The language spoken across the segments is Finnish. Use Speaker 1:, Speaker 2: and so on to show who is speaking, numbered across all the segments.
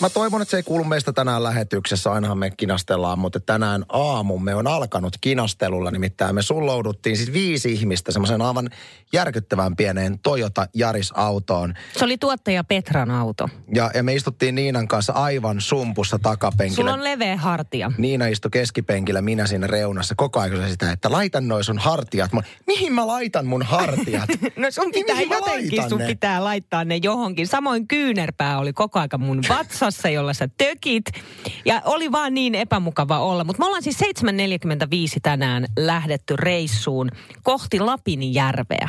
Speaker 1: Mä toivon, että se ei kuulu meistä tänään lähetyksessä. Ainahan me kinastellaan, mutta tänään aamumme on alkanut kinastelulla. Nimittäin me sullouduttiin siis viisi ihmistä semmoisen aivan järkyttävän pieneen Toyota Yaris-autoon.
Speaker 2: Se oli tuottaja Petran auto.
Speaker 1: Ja, ja me istuttiin Niinan kanssa aivan sumpussa takapenkillä.
Speaker 2: Sulla on leveä hartia.
Speaker 1: Niina istui keskipenkillä, minä siinä reunassa. Koko ajan sitä, että laitan noin sun hartiat. Mä, mihin mä laitan mun hartiat?
Speaker 2: No sun pitää
Speaker 1: Mihin
Speaker 2: jotenkin, sun pitää laittaa ne johonkin. Samoin kyynärpää oli koko aika mun vatsassa, jolla sä tökit. Ja oli vaan niin epämukava olla. Mutta me ollaan siis 7.45 tänään lähdetty reissuun kohti Lapinjärveä.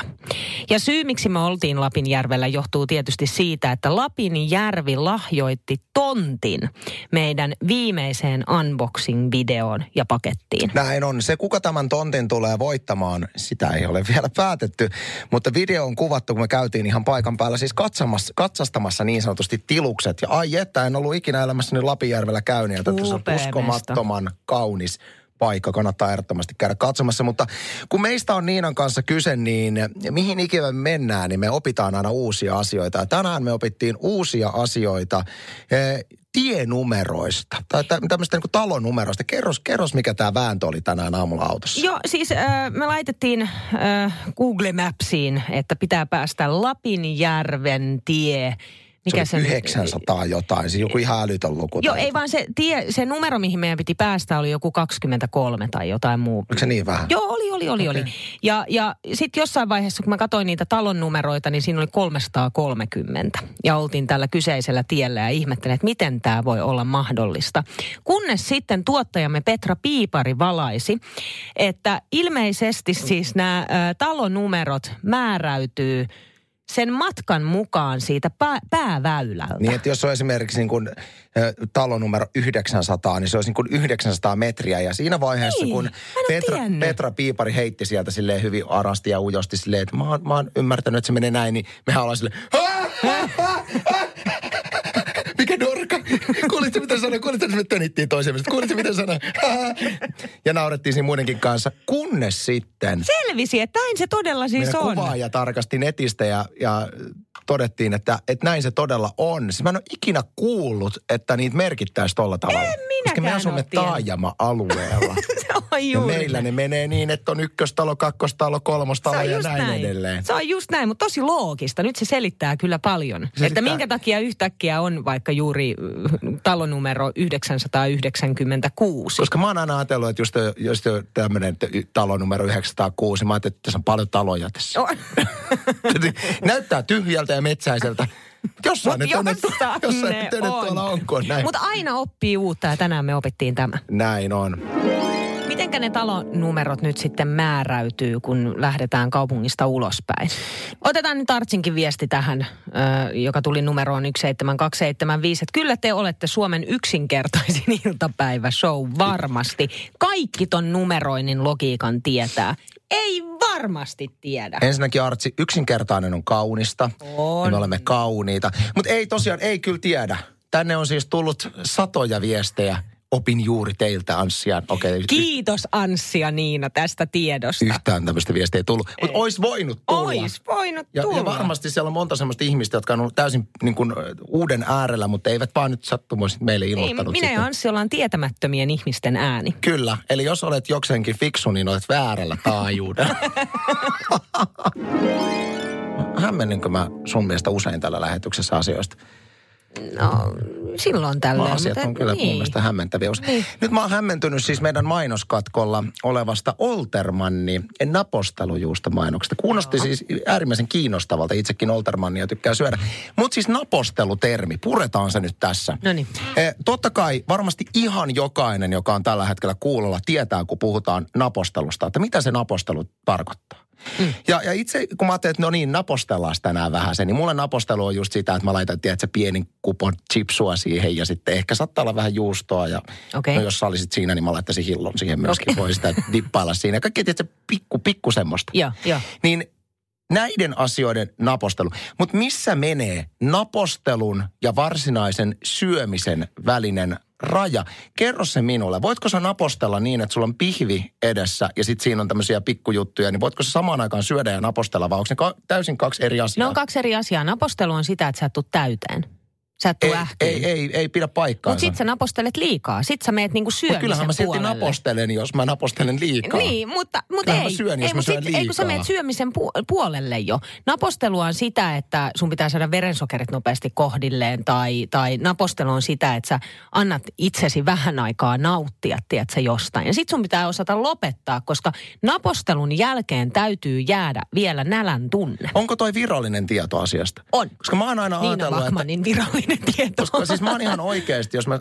Speaker 2: Ja syy, miksi me oltiin Lapinjärvellä, johtuu tietysti siitä, että Lapinjärvi lahjoitti tontin meidän viimeiseen unboxing-videoon ja pakettiin.
Speaker 1: Näin on. Se, kuka tämän tontin tulee voittamaan, sitä ei ole vielä päätetty. Mutta video on kuvattu, kun me käytiin ihan paikan päällä siis katsomassa, katsastamassa niin sanotusti tilukset. Ja ai että, en ollut ikinä elämässäni Lapinjärvellä käynyt. Ja se on uskomattoman kaunis paikka. Kannattaa ehdottomasti käydä katsomassa. Mutta kun meistä on Niinan kanssa kyse, niin mihin ikinä me mennään, niin me opitaan aina uusia asioita. Ja tänään me opittiin uusia asioita eh, tienumeroista tai tä- tämmöistä niin talonumeroista. Kerros, kerros, mikä tämä vääntö oli tänään aamulla autossa.
Speaker 2: Joo, siis äh, me laitettiin äh, Google Mapsiin, että pitää päästä Lapinjärven tie.
Speaker 1: Mikä se, oli 900 jotain, siis joku ihan älytön luku.
Speaker 2: Joo, ei vaan se, tie, se numero, mihin meidän piti päästä, oli joku 23 tai jotain muu.
Speaker 1: Oliko se niin vähän?
Speaker 2: Joo, oli, oli, oli,
Speaker 1: Okei.
Speaker 2: oli. Ja, ja sitten jossain vaiheessa, kun mä katsoin niitä talon numeroita, niin siinä oli 330. Ja oltiin tällä kyseisellä tiellä ja ihmettelin, että miten tämä voi olla mahdollista. Kunnes sitten tuottajamme Petra Piipari valaisi, että ilmeisesti siis nämä talon numerot määräytyy sen matkan mukaan siitä pää, pääväylältä.
Speaker 1: Niin, että jos on esimerkiksi niin kuin, ö, talon numero 900, niin se olisi niin kuin 900 metriä. Ja siinä vaiheessa,
Speaker 2: Niin,
Speaker 1: kun Petra,
Speaker 2: tiennyt.
Speaker 1: Petra Piipari heitti sieltä silleen hyvin arasti ja ujosti silleen, että mä oon, mä oon ymmärtänyt, että se menee näin, niin mehän ollaan silleen? Kuulitko mitä sanoi? Kuulitko, me tönittiin toisemme? Kuulitko mitä sanoi? ja naurettiin siinä muidenkin kanssa, kunnes sitten
Speaker 2: Selvisi, että näin se todella siis
Speaker 1: meidän
Speaker 2: on.
Speaker 1: kuvaaja tarkasti netistä ja, ja todettiin, että, että näin se todella on. Siis mä en ole ikinä kuullut, että niitä merkittäisi tolla tavalla. En Koska me
Speaker 2: minäkään
Speaker 1: asumme taajama-alueella.
Speaker 2: Se
Speaker 1: ja meillä
Speaker 2: näin.
Speaker 1: ne menee niin, että on ykköstalo, kakkostalo, kolmostalo ja näin, edelleen.
Speaker 2: Se on just näin, mutta tosi loogista. Nyt se selittää kyllä paljon.
Speaker 1: Selittää.
Speaker 2: Että minkä takia yhtäkkiä on vaikka juuri äh, talonumero 996.
Speaker 1: Koska mä oon aina ajatellut, että just, just tämmöinen talo numero 906, mä ajattelin, että tässä on paljon taloja tässä.
Speaker 2: Oh.
Speaker 1: Näyttää tyhjältä ja metsäiseltä. Jossain ne
Speaker 2: Mut
Speaker 1: tänne,
Speaker 2: jossain
Speaker 1: jossain
Speaker 2: ne
Speaker 1: ne
Speaker 2: on.
Speaker 1: tuolla on, kun on näin.
Speaker 2: Mutta aina oppii uutta ja tänään me opittiin tämä.
Speaker 1: Näin on.
Speaker 2: Mitenkä ne talonumerot nyt sitten määräytyy, kun lähdetään kaupungista ulospäin? Otetaan nyt Artsinkin viesti tähän, joka tuli numeroon 17275. Että kyllä te olette Suomen yksinkertaisin iltapäiväshow varmasti. Kaikki ton numeroinnin logiikan tietää. Ei varmasti tiedä.
Speaker 1: Ensinnäkin Artsi, yksinkertainen on kaunista.
Speaker 2: On.
Speaker 1: Ja me olemme kauniita. Mutta ei tosiaan, ei kyllä tiedä. Tänne on siis tullut satoja viestejä. Opin juuri teiltä, Anssian. Okei, okay,
Speaker 2: Kiitos Anssi ja Niina tästä tiedosta.
Speaker 1: yhtään tämmöistä viestiä ei tullut. Mutta olisi voinut tulla.
Speaker 2: Ois voinut
Speaker 1: Ja,
Speaker 2: tulla.
Speaker 1: ja varmasti siellä on monta semmoista ihmistä, jotka on ollut täysin niin kuin, uuden äärellä, mutta eivät vaan nyt sattumoisin meille ilmoittanut
Speaker 2: minä
Speaker 1: sitten.
Speaker 2: ja Anssi ollaan tietämättömien ihmisten ääni.
Speaker 1: Kyllä, eli jos olet jokseenkin fiksu, niin olet väärällä taajuudella. Hämmennenkö mä sun mielestä usein tällä lähetyksessä asioista?
Speaker 2: No, silloin tällöin.
Speaker 1: Asiat
Speaker 2: mutta
Speaker 1: on kyllä mun mielestä hämmentäviä.
Speaker 2: Niin.
Speaker 1: Nyt mä oon hämmentynyt siis meidän mainoskatkolla olevasta Oltermanni napostelujuusta mainoksesta. Kuulosti siis äärimmäisen kiinnostavalta. Itsekin Oltermannia tykkää syödä. Mutta siis napostelutermi, puretaan se nyt tässä.
Speaker 2: Noniin.
Speaker 1: Eh, totta kai varmasti ihan jokainen, joka on tällä hetkellä kuulolla, tietää, kun puhutaan napostelusta, että mitä se napostelu tarkoittaa. Mm. Ja, ja itse, kun mä ajattelin, että no niin, napostellaan tänään vähän se, niin mulle napostelu on just sitä, että mä laitan, tiedätkö, pienin kupon chipsua siihen ja sitten ehkä saattaa olla vähän juustoa ja
Speaker 2: Okei.
Speaker 1: no jos sä olisit siinä, niin mä laittaisin hillon siihen myöskin. Voi sitä dippailla siinä. Kaikki, tiedätkö, pikku, pikku semmoista.
Speaker 2: Joo, joo.
Speaker 1: Niin näiden asioiden napostelu. Mutta missä menee napostelun ja varsinaisen syömisen välinen raja? Kerro se minulle. Voitko sä napostella niin, että sulla on pihvi edessä ja sitten siinä on tämmöisiä pikkujuttuja, niin voitko sä samaan aikaan syödä ja napostella vai onko ne ka- täysin kaksi eri asiaa?
Speaker 2: Ne on kaksi eri asiaa. Napostelu on sitä, että sä et täyteen. Sä et
Speaker 1: ei, ei, ei, ei pidä paikkaansa.
Speaker 2: Mutta sit sä napostelet liikaa. Sit sä meet niinku
Speaker 1: Mut
Speaker 2: syömisen
Speaker 1: kyllähän mä silti
Speaker 2: puolelle.
Speaker 1: napostelen, jos mä napostelen liikaa.
Speaker 2: Niin, mutta, mutta ei.
Speaker 1: mä syön, jos
Speaker 2: ei,
Speaker 1: mä
Speaker 2: mut
Speaker 1: syön
Speaker 2: sit, ei, kun sä
Speaker 1: liikaa.
Speaker 2: meet syömisen pu- puolelle jo. Napostelu on sitä, että sun pitää saada verensokerit nopeasti kohdilleen. Tai, tai napostelu on sitä, että sä annat itsesi vähän aikaa nauttia, tiedätkö, jostain. Ja sit sun pitää osata lopettaa, koska napostelun jälkeen täytyy jäädä vielä nälän tunne.
Speaker 1: Onko toi virallinen tieto asiasta?
Speaker 2: On.
Speaker 1: Koska mä oon aina
Speaker 2: Niina
Speaker 1: ajatellut, että...
Speaker 2: Virallinen tieto.
Speaker 1: Koska siis mä oon ihan oikeasti, jos mä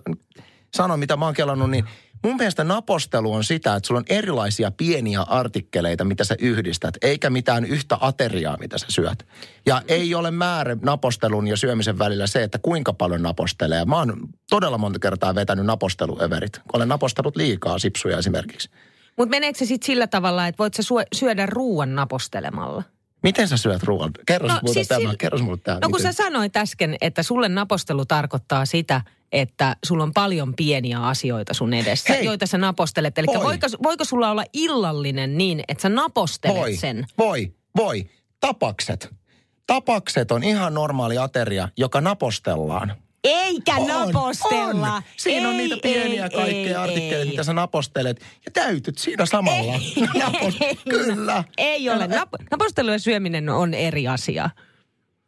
Speaker 1: sanon mitä mä oon kelannut, niin mun mielestä napostelu on sitä, että sulla on erilaisia pieniä artikkeleita, mitä sä yhdistät, eikä mitään yhtä ateriaa, mitä sä syöt. Ja ei ole määrä napostelun ja syömisen välillä se, että kuinka paljon napostelee. Mä oon todella monta kertaa vetänyt naposteluöverit. Olen napostellut liikaa sipsuja esimerkiksi.
Speaker 2: Mutta meneekö se sitten sillä tavalla, että voit sä syö- syödä ruoan napostelemalla?
Speaker 1: Miten sä syöt ruoan? Kerro no, mulle
Speaker 2: siis
Speaker 1: tämä.
Speaker 2: sillä-
Speaker 1: Kerro mulle tämä.
Speaker 2: No kun sä sanoit äsken, että sulle napostelu tarkoittaa sitä, että sulla on paljon pieniä asioita sun edessä,
Speaker 1: Hei.
Speaker 2: joita sä napostelet. Eli
Speaker 1: Voi.
Speaker 2: voiko, voiko sulla olla illallinen niin, että sä napostelet
Speaker 1: voi,
Speaker 2: sen?
Speaker 1: Voi, voi. Tapakset. Tapakset on ihan normaali ateria, joka napostellaan.
Speaker 2: Eikä
Speaker 1: On,
Speaker 2: napostella.
Speaker 1: On. Siinä on
Speaker 2: Ei,
Speaker 1: niitä pieniä
Speaker 2: ei,
Speaker 1: kaikkea
Speaker 2: ei,
Speaker 1: artikkeleita,
Speaker 2: ei.
Speaker 1: mitä sä napostelet. Ja täytyt siinä samalla. Napos- Kyllä.
Speaker 2: Ei ole. Nap- napostelu ja syöminen on eri asia.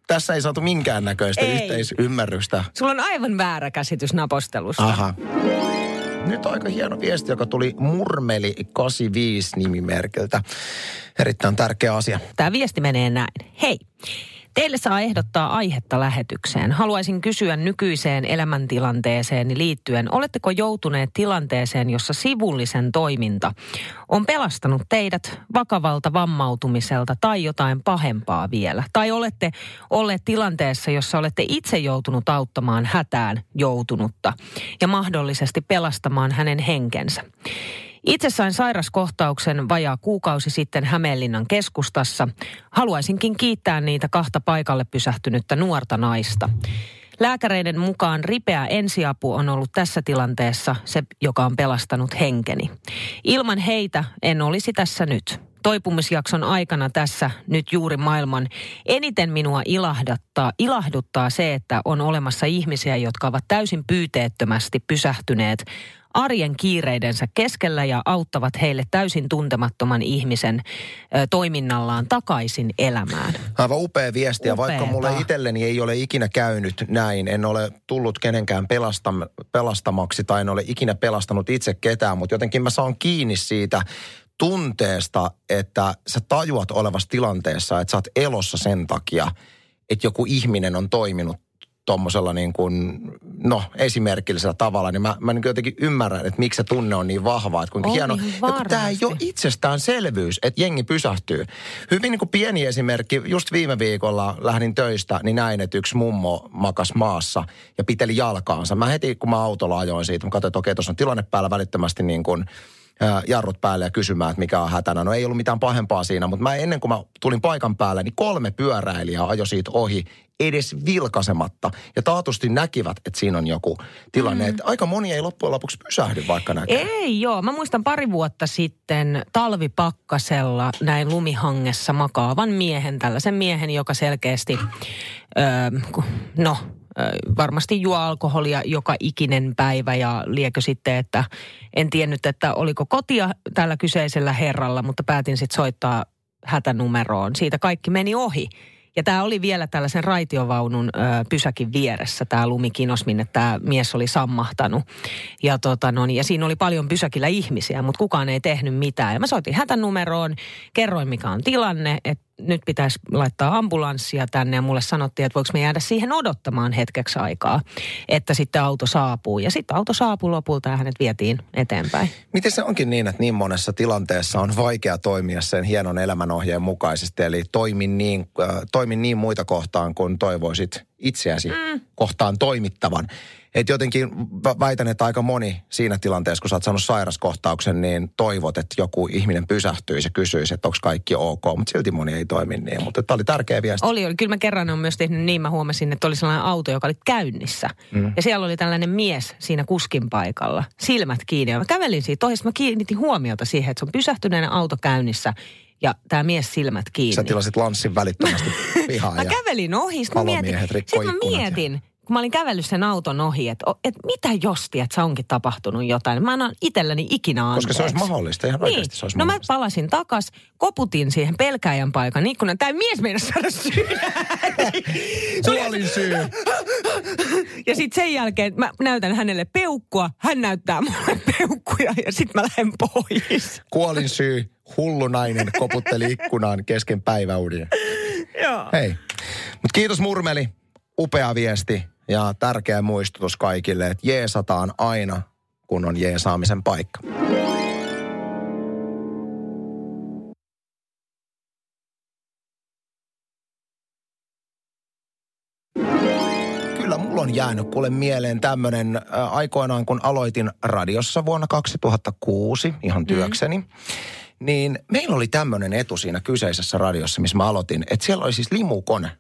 Speaker 1: Tässä ei saatu minkäännäköistä
Speaker 2: Ei.
Speaker 1: yhteisymmärrystä.
Speaker 2: Sulla on aivan väärä käsitys napostelusta.
Speaker 1: Aha. Nyt aika hieno viesti, joka tuli Murmeli 85 nimimerkiltä. Erittäin tärkeä asia.
Speaker 2: Tämä viesti menee näin. Hei, teille saa ehdottaa aihetta lähetykseen. Haluaisin kysyä nykyiseen elämäntilanteeseen liittyen. Oletteko joutuneet tilanteeseen, jossa sivullisen toiminta on pelastanut teidät vakavalta vammautumiselta tai jotain pahempaa vielä? Tai olette olleet tilanteessa, jossa olette itse joutunut auttamaan hätään joutunutta ja mahdollisesti pelastamaan hänen henkensä? Itse sain sairaskohtauksen vajaa kuukausi sitten Hämeenlinnan keskustassa. Haluaisinkin kiittää niitä kahta paikalle pysähtynyttä nuorta naista. Lääkäreiden mukaan ripeä ensiapu on ollut tässä tilanteessa se, joka on pelastanut henkeni. Ilman heitä en olisi tässä nyt. Toipumisjakson aikana tässä nyt juuri maailman eniten minua ilahduttaa, ilahduttaa se, että on olemassa ihmisiä, jotka ovat täysin pyyteettömästi pysähtyneet arjen kiireidensä keskellä ja auttavat heille täysin tuntemattoman ihmisen ö, toiminnallaan takaisin elämään.
Speaker 1: Aivan upea viesti, ja vaikka mulle itselleni ei ole ikinä käynyt näin, en ole tullut kenenkään pelastam, pelastamaksi tai en ole ikinä pelastanut itse ketään, mutta jotenkin mä saan kiinni siitä tunteesta, että sä tajuat olevassa tilanteessa, että sä oot elossa sen takia, että joku ihminen on toiminut tuommoisella niin kuin, no esimerkillisellä tavalla, niin mä, mä niin jotenkin ymmärrän, että miksi se tunne on niin vahva, että kuinka
Speaker 2: On
Speaker 1: hieno. Ja kun tämä ei ole itsestäänselvyys, että jengi pysähtyy. Hyvin niin kuin pieni esimerkki, just viime viikolla lähdin töistä, niin näin, että yksi mummo makas maassa ja piteli jalkaansa. Mä heti, kun mä autolla ajoin siitä, mä katsoin, että okei, tuossa on tilanne päällä välittömästi niin kuin jarrut päälle ja kysymään, että mikä on hätänä. No ei ollut mitään pahempaa siinä, mutta mä ennen kuin mä tulin paikan päälle, niin kolme pyöräilijää ajoi siitä ohi edes vilkasematta. Ja taatusti näkivät, että siinä on joku tilanne. Mm. Että aika moni ei loppujen lopuksi pysähdy, vaikka näkee.
Speaker 2: Ei joo, mä muistan pari vuotta sitten talvipakkasella näin lumihangessa makaavan miehen, tällaisen miehen, joka selkeästi, öö, no varmasti juo alkoholia joka ikinen päivä ja liekö sitten, että en tiennyt, että oliko kotia tällä kyseisellä herralla, mutta päätin sitten soittaa hätänumeroon. Siitä kaikki meni ohi. Ja tämä oli vielä tällaisen raitiovaunun ö, pysäkin vieressä, tämä lumikinos, minne tämä mies oli sammahtanut. Ja, tota, no, niin, ja siinä oli paljon pysäkillä ihmisiä, mutta kukaan ei tehnyt mitään. Ja mä soitin hätänumeroon, kerroin mikä on tilanne, että nyt pitäisi laittaa ambulanssia tänne. Ja mulle sanottiin, että voiko me jäädä siihen odottamaan hetkeksi aikaa, että sitten auto saapuu. Ja sitten auto saapui lopulta ja hänet vietiin eteenpäin.
Speaker 1: Miten se onkin niin, että niin monessa tilanteessa on vaikea toimia sen hienon elämänohjeen mukaisesti, eli toimin niin, äh, toimin niin muita kohtaan kuin toivoisit itseäsi mm. kohtaan toimittavan. Et jotenkin vä- väitän, että aika moni siinä tilanteessa, kun sä oot saanut sairaskohtauksen, niin toivot, että joku ihminen pysähtyisi ja kysyisi, että onko kaikki ok. Mutta silti moni ei toimi niin. Mutta tämä oli tärkeä viesti.
Speaker 2: Oli, oli. Kyllä mä kerran on myös tehnyt niin, mä huomasin, että oli sellainen auto, joka oli käynnissä. Mm. Ja siellä oli tällainen mies siinä kuskin paikalla, silmät kiinni. Ja mä kävelin siitä ohi, mä kiinnitin huomiota siihen, että se on pysähtyneen auto käynnissä ja tämä mies silmät kiinni.
Speaker 1: Sä tilasit lanssin välittömästi pihaan.
Speaker 2: Mä
Speaker 1: ja
Speaker 2: kävelin ohi, sitten mä mietin, sit mä
Speaker 1: ikkunat ja-
Speaker 2: mietin kun mä olin kävellyt sen auton ohi, että et mitä jos, että se onkin tapahtunut jotain. Mä annan itselleni ikinä anteeksi.
Speaker 1: Koska se olisi mahdollista, ihan
Speaker 2: Niin.
Speaker 1: oikeasti se olisi
Speaker 2: No mä palasin takas, koputin siihen pelkääjän paikan ikkunan. Tämä mies meinasi saada.
Speaker 1: Kuolin syy.
Speaker 2: Ja sitten sen jälkeen mä näytän hänelle peukkua, hän näyttää mulle peukkuja ja sitten mä lähden pois.
Speaker 1: Kuolin syy. Hullu nainen koputteli ikkunaan kesken päiväunia.
Speaker 2: Joo.
Speaker 1: Hei. Mutta kiitos Murmeli. Upea viesti ja tärkeä muistutus kaikille, että jeesataan aina, kun on jeesaamisen paikka. Kyllä mulla on jäänyt kuule mieleen tämmöinen äh, aikoinaan, kun aloitin radiossa vuonna 2006 ihan työkseni. Mm. Niin meillä oli tämmöinen etu siinä kyseisessä radiossa, missä mä aloitin, että siellä oli siis limukone.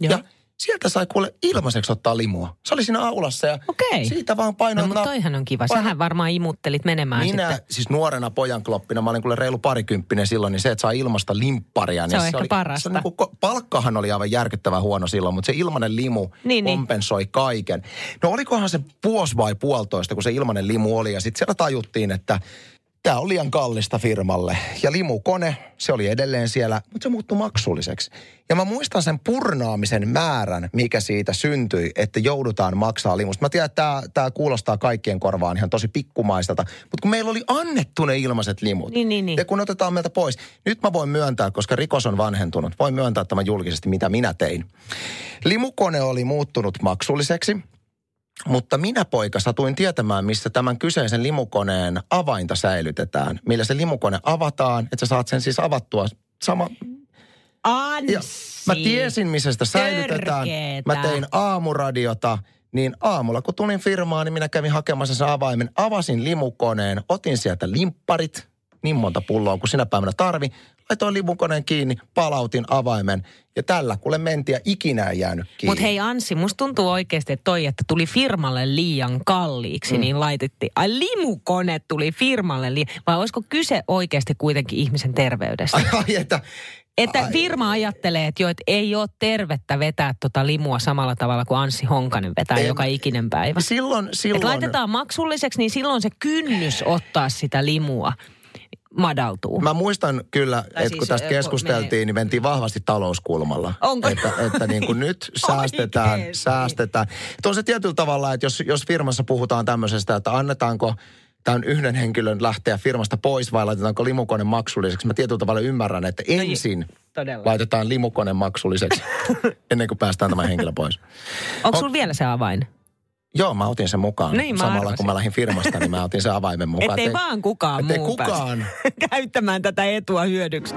Speaker 2: Joo.
Speaker 1: Ja sieltä sai kuule ilmaiseksi ottaa limua. Se oli siinä aulassa ja
Speaker 2: Okei.
Speaker 1: siitä vaan painoit.
Speaker 2: No mutta toihan on kiva.
Speaker 1: paino-
Speaker 2: Sähän varmaan imuttelit menemään
Speaker 1: Minä,
Speaker 2: sitten.
Speaker 1: siis nuorena pojan kloppina, mä olin kuule reilu parikymppinen silloin, niin se, että saa ilmasta limpparia.
Speaker 2: Se on
Speaker 1: niin
Speaker 2: ehkä
Speaker 1: oli,
Speaker 2: parasta.
Speaker 1: Se on niin kuin, palkkahan oli aivan järkyttävän huono silloin, mutta se ilmanen limu
Speaker 2: Niin, niin.
Speaker 1: kompensoi kaiken. No olikohan se vuosi vai puolitoista, kun se ilmanen limu oli, ja sitten siellä tajuttiin, että tämä on liian kallista firmalle. Ja limukone, se oli edelleen siellä, mutta se muuttui maksulliseksi. Ja mä muistan sen purnaamisen määrän, mikä siitä syntyi, että joudutaan maksaa limusta. Mä tiedän, että tämä, tämä kuulostaa kaikkien korvaan ihan tosi pikkumaiselta, mutta kun meillä oli annettu ne ilmaiset limut.
Speaker 2: Niin, niin, niin.
Speaker 1: Ja kun otetaan meiltä pois, nyt mä voin myöntää, koska rikos on vanhentunut, voin myöntää tämän julkisesti, mitä minä tein. Limukone oli muuttunut maksulliseksi. Mutta minä poika satuin tietämään, missä tämän kyseisen limukoneen avainta säilytetään. Millä se limukone avataan, että sä saat sen siis avattua sama...
Speaker 2: Anssi.
Speaker 1: Ja mä tiesin, missä sitä säilytetään.
Speaker 2: Törkeetä.
Speaker 1: Mä tein aamuradiota, niin aamulla kun tulin firmaan, niin minä kävin hakemassa sen avaimen. Avasin limukoneen, otin sieltä limpparit, niin monta pulloa kuin sinä päivänä tarvi. Laitoin limukoneen kiinni, palautin avaimen. Ja tällä kuule mentiin ja ikinä ei jäänyt kiinni.
Speaker 2: Mutta hei Anssi, musta tuntuu oikeasti, että toi, että tuli firmalle liian kalliiksi, mm. niin laitettiin. Ai limukone tuli firmalle liian. Vai olisiko kyse oikeasti kuitenkin ihmisen terveydestä?
Speaker 1: Ai, että,
Speaker 2: Että
Speaker 1: ai,
Speaker 2: firma ajattelee, että jo, et ei ole tervettä vetää tota limua samalla tavalla kuin Anssi Honkanen vetää
Speaker 1: En-
Speaker 2: joka ikinen päivä.
Speaker 1: Silloin,
Speaker 2: Et
Speaker 1: silloin...
Speaker 2: laitetaan maksulliseksi, niin silloin se kynnys ottaa sitä limua madaltuu.
Speaker 1: Mä muistan kyllä, että
Speaker 2: Tai
Speaker 1: kun
Speaker 2: siis,
Speaker 1: tästä keskusteltiin, niin mentiin vahvasti talouskulmalla.
Speaker 2: Onko?
Speaker 1: Että, että niin kuin nyt säästetään,
Speaker 2: Oikeesti?
Speaker 1: säästetään. Tuo on se tietyllä tavalla, että jos, jos firmassa puhutaan tämmöisestä, että annetaanko tämän yhden henkilön lähteä firmasta pois vai laitetaanko limukone maksulliseksi. Mä tietyllä tavalla ymmärrän, että
Speaker 2: No
Speaker 1: ensin
Speaker 2: todella.
Speaker 1: laitetaan limukone maksulliseksi ennen kuin päästään tämä henkilö pois.
Speaker 2: Onko sulla vielä se avain?
Speaker 1: Joo, mä otin sen mukaan.
Speaker 2: Niin,
Speaker 1: Samalla
Speaker 2: arvasin.
Speaker 1: kun mä lähdin firmasta, niin mä otin sen avaimen mukaan.
Speaker 2: Ettei
Speaker 1: Ettei-
Speaker 2: vaan kukaan
Speaker 1: ettei
Speaker 2: muu
Speaker 1: kukaan.
Speaker 2: käyttämään tätä etua hyödyksi.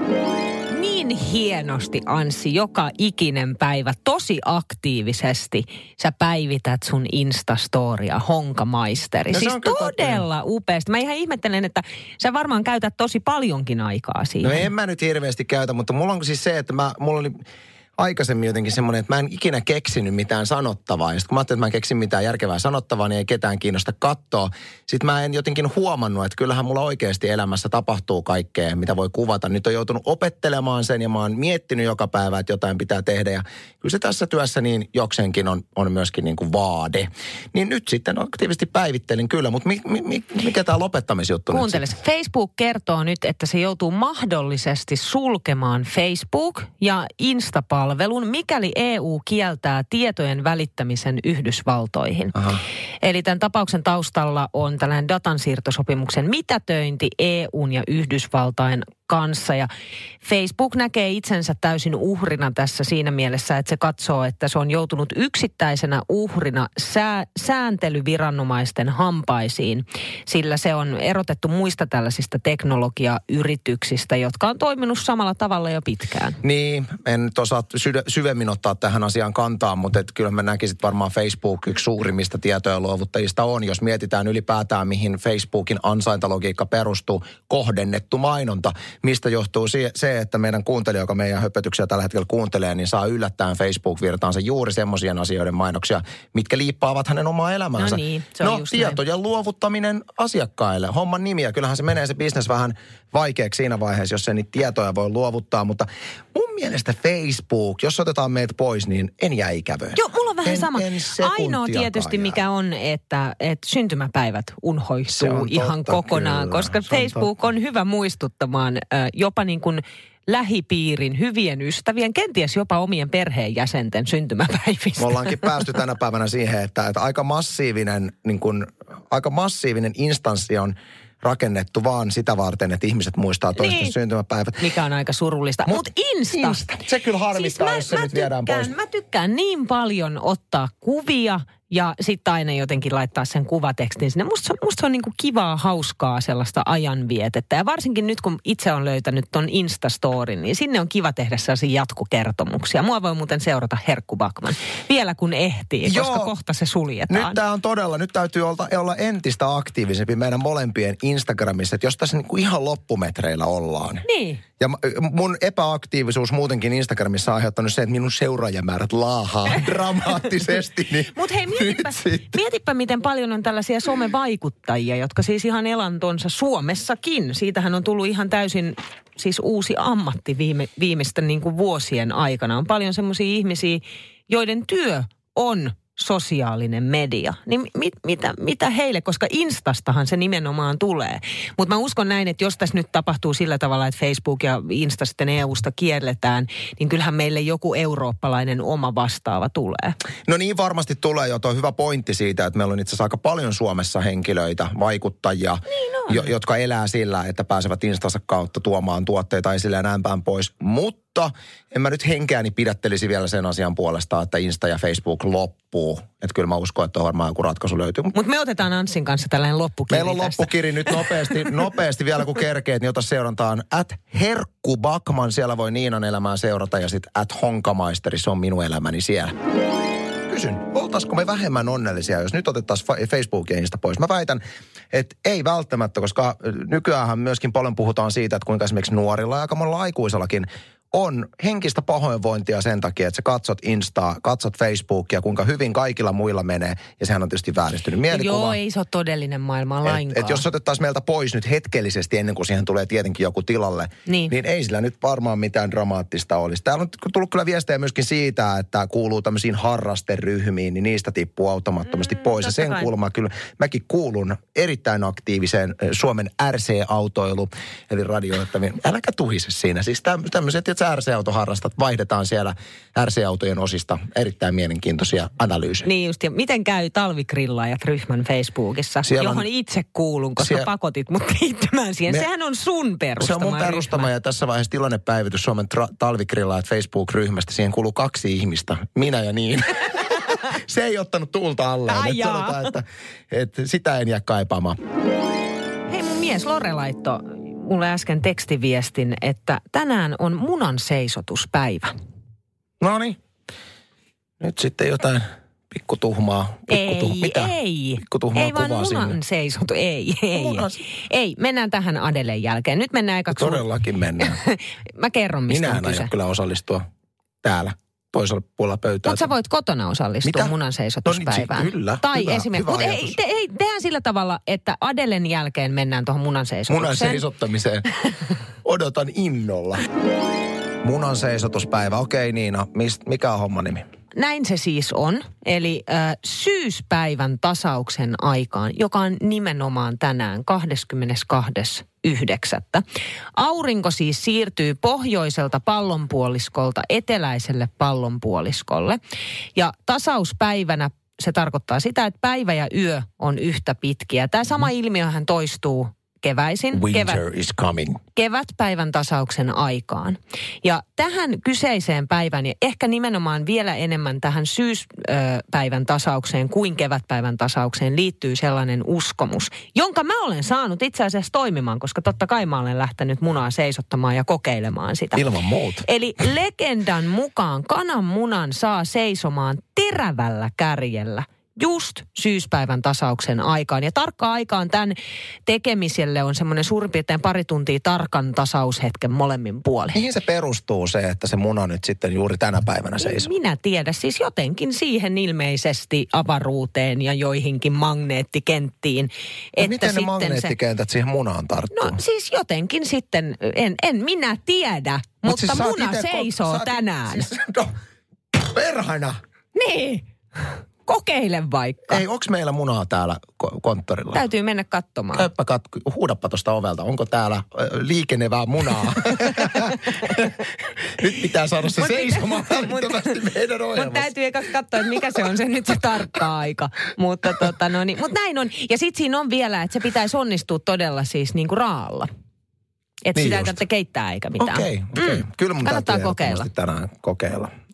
Speaker 2: Niin hienosti, Anssi, joka ikinen päivä, tosi aktiivisesti sä päivität sun Instastoria, Honkamaisteri.
Speaker 1: No
Speaker 2: siis todella upeasti. Mä ihan ihmettelen, että sä varmaan käytät tosi paljonkin aikaa siihen.
Speaker 1: No en mä nyt hirveästi käytä, mutta mulla on siis se, että mä, mulla oli aikaisemmin jotenkin semmoinen, että mä en ikinä keksinyt mitään sanottavaa. Ja sitten kun mä ajattelin, että mä en keksin mitään järkevää sanottavaa, niin ei ketään kiinnosta katsoa. Sitten mä en jotenkin huomannut, että kyllähän mulla oikeasti elämässä tapahtuu kaikkea, mitä voi kuvata. Nyt on joutunut opettelemaan sen ja mä oon miettinyt joka päivä, että jotain pitää tehdä. Ja kyllä se tässä työssä niin jokseenkin on, on myöskin niin kuin vaade. Niin nyt sitten aktiivisesti päivittelin kyllä, mutta mi, mi, mi, mikä tämä lopettamisjuttu nyt
Speaker 2: Kuuntele, Facebook kertoo nyt, että se joutuu mahdollisesti sulkemaan Facebook- ja Insta-palvelun, mikäli EU kieltää tietojen välittämisen Yhdysvaltoihin.
Speaker 1: Aha.
Speaker 2: Eli tämän tapauksen taustalla on tällainen datansiirtosopimuksen mitätöinti EUn ja Yhdysvaltain kanssa. Ja Facebook näkee itsensä täysin uhrina tässä siinä mielessä, että se katsoo, että se on joutunut yksittäisenä uhrina sää, sääntelyviranomaisten hampaisiin, sillä se on erotettu muista tällaisista teknologiayrityksistä, jotka on toiminut samalla tavalla jo pitkään.
Speaker 1: Niin, en nyt osaa sydä, syvemmin ottaa tähän asiaan kantaa, mutta et kyllä mä näkisin, varmaan Facebook yksi suurimmista tietojen luovuttajista on. Jos mietitään ylipäätään, mihin Facebookin ansaintalogiikka perustuu, kohdennettu mainonta. Mistä johtuu se, että meidän kuuntelija, joka meidän höpötyksiä tällä hetkellä kuuntelee, niin saa yllättäen Facebook-virtaansa juuri semmoisien asioiden mainoksia, mitkä liippaavat hänen omaa elämäänsä.
Speaker 2: No niin, se on
Speaker 1: no tietojen näin. luovuttaminen asiakkaille. Homman nimiä. Kyllähän se menee se bisnes vähän vaikeaksi siinä vaiheessa, jos se niitä tietoja voi luovuttaa, mutta mun mielestä Facebook, jos otetaan meitä pois, niin en jää ikävöön.
Speaker 2: Joo, mulla on vähän
Speaker 1: en,
Speaker 2: sama.
Speaker 1: En
Speaker 2: Ainoa tietysti,
Speaker 1: jää.
Speaker 2: mikä on, että, että syntymäpäivät
Speaker 1: on
Speaker 2: ihan
Speaker 1: totta,
Speaker 2: kokonaan,
Speaker 1: kyllä.
Speaker 2: koska
Speaker 1: on
Speaker 2: Facebook on hyvä muistuttamaan äh, jopa niin kuin lähipiirin, hyvien ystävien, kenties jopa omien perheenjäsenten syntymäpäivistä.
Speaker 1: Me ollaankin päästy tänä päivänä siihen, että, että aika, massiivinen, niin kuin, aika massiivinen instanssi on rakennettu vaan sitä varten, että ihmiset muistaa toisten
Speaker 2: Niin.
Speaker 1: syntymäpäivät.
Speaker 2: Mikä on aika surullista.
Speaker 1: Mut
Speaker 2: Mutta Insta.
Speaker 1: Insta. Se kyllä harmittaa, jos se nyt viedään
Speaker 2: tykkään,
Speaker 1: pois.
Speaker 2: Mä tykkään niin paljon ottaa kuvia ja sitten aina jotenkin laittaa sen kuvatekstin sinne. Musta, musta se on niinku kivaa, hauskaa sellaista ajanvietettä. Ja varsinkin nyt, kun itse on löytänyt ton Instastorin, niin sinne on kiva tehdä sellaisia jatkokertomuksia. Mua voi muuten seurata Herkku Bakman. Vielä kun ehtii,
Speaker 1: Joo.
Speaker 2: koska kohta se suljetaan.
Speaker 1: Nyt tämä on todella, nyt täytyy olla, olla entistä aktiivisempi meidän molempien Instagramissa, että jos tässä niinku ihan loppumetreillä ollaan.
Speaker 2: Niin.
Speaker 1: Ja mun epäaktiivisuus muutenkin Instagramissa on aiheuttanut se, että minun seuraajamäärät laahaa dramaattisesti. Niin
Speaker 2: Mutta hei, mietipä, mietipä, miten paljon on tällaisia somevaikuttajia, jotka siis ihan elantonsa Suomessakin. Siitähän on tullut ihan täysin siis uusi ammatti viime, viimeisten niin kuin vuosien aikana. On paljon semmoisia ihmisiä, joiden työ on sosiaalinen media. Niin mit, mitä, mitä heille, koska Instastahan se nimenomaan tulee. Mutta mä uskon näin, että jos tässä nyt tapahtuu sillä tavalla, että Facebook ja Insta sitten EUsta kielletään, niin kyllähän meille joku eurooppalainen oma vastaava tulee.
Speaker 1: No niin varmasti tulee jo tuo hyvä pointti siitä, että meillä on itse asiassa aika paljon Suomessa henkilöitä, vaikuttajia,
Speaker 2: Niin
Speaker 1: jo, jotka elää sillä, että pääsevät Instansa kautta tuomaan tuotteita esille ja näin päin pois. Mutta en mä nyt henkeäni pidättelisi vielä sen asian puolesta, että Insta ja Facebook loppuu. Että kyllä mä uskon, että varmaan joku ratkaisu löytyy. Mut
Speaker 2: Mutta me otetaan Anssin kanssa tällainen loppukirja
Speaker 1: Meillä on
Speaker 2: tästä.
Speaker 1: loppukiri nyt nopeasti, nopeasti vielä kun kerkeet, niin ota seurantaan. At Herkku Bakman, siellä voi Niinan elämää seurata ja sitten at Honkamaisteri, se on minun elämäni siellä. Kysyn, oltaisiko me vähemmän onnellisia, jos nyt otettaisiin fa- Facebook ja Insta pois? Mä väitän, että ei välttämättä, koska nykyään myöskin paljon puhutaan siitä, että kuinka esimerkiksi nuorilla ja aika monella aikuisellakin on henkistä pahoinvointia sen takia, että sä katsot Instaa, katsot Facebookia, kuinka hyvin kaikilla muilla menee. Ja sehän on tietysti vääristynyt mielikuva.
Speaker 2: Joo, ei se ole todellinen maailma
Speaker 1: Et,
Speaker 2: lainkaan.
Speaker 1: et jos otettaisiin meiltä pois nyt hetkellisesti ennen kuin siihen tulee tietenkin joku tilalle,
Speaker 2: Niin.
Speaker 1: niin ei sillä nyt varmaan mitään dramaattista olisi. Täällä on tullut kyllä viestejä myöskin siitä, että kuuluu tämmöisiin harrasteryhmiin, niin niistä tippuu automattomasti
Speaker 2: Mm,
Speaker 1: pois. Ja sen
Speaker 2: kai.
Speaker 1: kulmaa kyllä, mäkin kuulun erittäin aktiiviseen eh, Suomen RC-autoilu, eli radioittavien. Äläkä tuhise siinä. Siis tämmöiset, että sä RC-autoharrastat, vaihdetaan siellä RC-autojen osista erittäin mielenkiintoisia analyysejä.
Speaker 2: Niin just, ja miten käy talvikrillaajat ryhmän Facebookissa,
Speaker 1: Siellä on-
Speaker 2: johon itse kuulun, koska
Speaker 1: Siellä-
Speaker 2: pakotit mut liittymään siihen.
Speaker 1: Me-
Speaker 2: Sehän on sun
Speaker 1: Se
Speaker 2: perustama
Speaker 1: on mun perustama
Speaker 2: ryhmä.
Speaker 1: ja tässä vaiheessa tilannepäivitys Suomen tra- talvikrillaajat Facebook-ryhmästä. Siihen kuuluu kaksi ihmistä, minä ja niin. Se ei ottanut tuulta alle. Sanotaan, että, että sitä en jää kaipaamaan.
Speaker 2: Hei mun mies Lore laitto mulle äsken tekstiviestin, että tänään on munan seisotuspäivä.
Speaker 1: No niin. Nyt sitten jotain pikkutuhmaa. Pikkutuh-
Speaker 2: ei,
Speaker 1: Mitä?
Speaker 2: ei.
Speaker 1: Pikkutuhmaa
Speaker 2: ei vaan munan
Speaker 1: sinne.
Speaker 2: seisotu, ei, ei.
Speaker 1: Munan-
Speaker 2: Ei, mennään tähän Adelen jälkeen. Nyt mennään ekaksi. sun-
Speaker 1: Todellakin mennään.
Speaker 2: Mä kerron, mistä
Speaker 1: Minä
Speaker 2: on
Speaker 1: en
Speaker 2: kyse.
Speaker 1: kyllä osallistua täällä toisella puolella pöytää.
Speaker 2: Mutta sä voit kotona osallistua
Speaker 1: Mitä?
Speaker 2: munan seisotuspäivään.
Speaker 1: No niin, si- kyllä,
Speaker 2: Tai
Speaker 1: hyvä-
Speaker 2: esimerkiksi, mutta ei, te, ei, tehdään sillä tavalla, että Adelen jälkeen mennään tuohon munan seisotukseen.
Speaker 1: Munan seisottamiseen. Odotan innolla. Munan seisotuspäivä. Okei Niina, mist, mikä on homman nimi?
Speaker 2: Näin se siis on. Eli äh, syyspäivän tasauksen aikaan, joka on nimenomaan tänään 22.9. Aurinko siis siirtyy pohjoiselta pallonpuoliskolta eteläiselle pallonpuoliskolle. Ja tasauspäivänä se tarkoittaa sitä, että päivä ja yö on yhtä pitkiä. Tämä sama ilmiöhän toistuu keväisin.
Speaker 1: Winter is coming.
Speaker 2: kevätpäivän tasauksen aikaan. Ja tähän kyseiseen päivään ja ehkä nimenomaan vielä enemmän tähän syyspäivän tasaukseen kuin kevätpäivän tasaukseen liittyy sellainen uskomus, jonka mä olen saanut itse asiassa toimimaan, koska totta kai mä olen lähtenyt munaa seisottamaan ja kokeilemaan sitä.
Speaker 1: Ilman muuta.
Speaker 2: Eli legendan mukaan kananmunan saa seisomaan terävällä kärjellä just syyspäivän tasauksen aikaan. Ja tarkka aikaan tämän tekemiselle on semmoinen suurin piirtein pari tuntia tarkan tasaushetken molemmin puolin.
Speaker 1: Mihin se perustuu se, että se muna nyt sitten juuri tänä päivänä seisoo?
Speaker 2: Minä tiedä, siis jotenkin siihen ilmeisesti avaruuteen ja joihinkin magneettikenttiin.
Speaker 1: No
Speaker 2: että
Speaker 1: miten ne magneettikentät siihen munaan tarttuu?
Speaker 2: Se, no siis jotenkin sitten, en, en minä tiedä,
Speaker 1: Mut
Speaker 2: mutta
Speaker 1: siis sä oot
Speaker 2: muna
Speaker 1: ite
Speaker 2: seisoo
Speaker 1: oot-
Speaker 2: tänään.
Speaker 1: Siis, no, perhana.
Speaker 2: Niin, kokeile vaikka.
Speaker 1: Ei, onks meillä munaa täällä ko- konttorilla?
Speaker 2: Täytyy mennä katsomaan.
Speaker 1: Käyppä kat- huudappa tuosta ovelta. Onko täällä liikenevää munaa? Nyt pitää saada se seisomaan välittömästi meidän
Speaker 2: Mutta täytyy eka katsoa, että mikä se on se nyt se tarkka aika. Mutta tota, no niin, mut näin on. Ja sitten siinä on vielä, että se pitäisi onnistua todella siis niinku raalla. Että
Speaker 1: Niin
Speaker 2: sitä ei tarvitse keittää eikä mitään.
Speaker 1: Okei, okei. Kyllä mun
Speaker 2: Mm. Kannattaa
Speaker 1: täytyy
Speaker 2: kokeilla.
Speaker 1: tänään kokeilla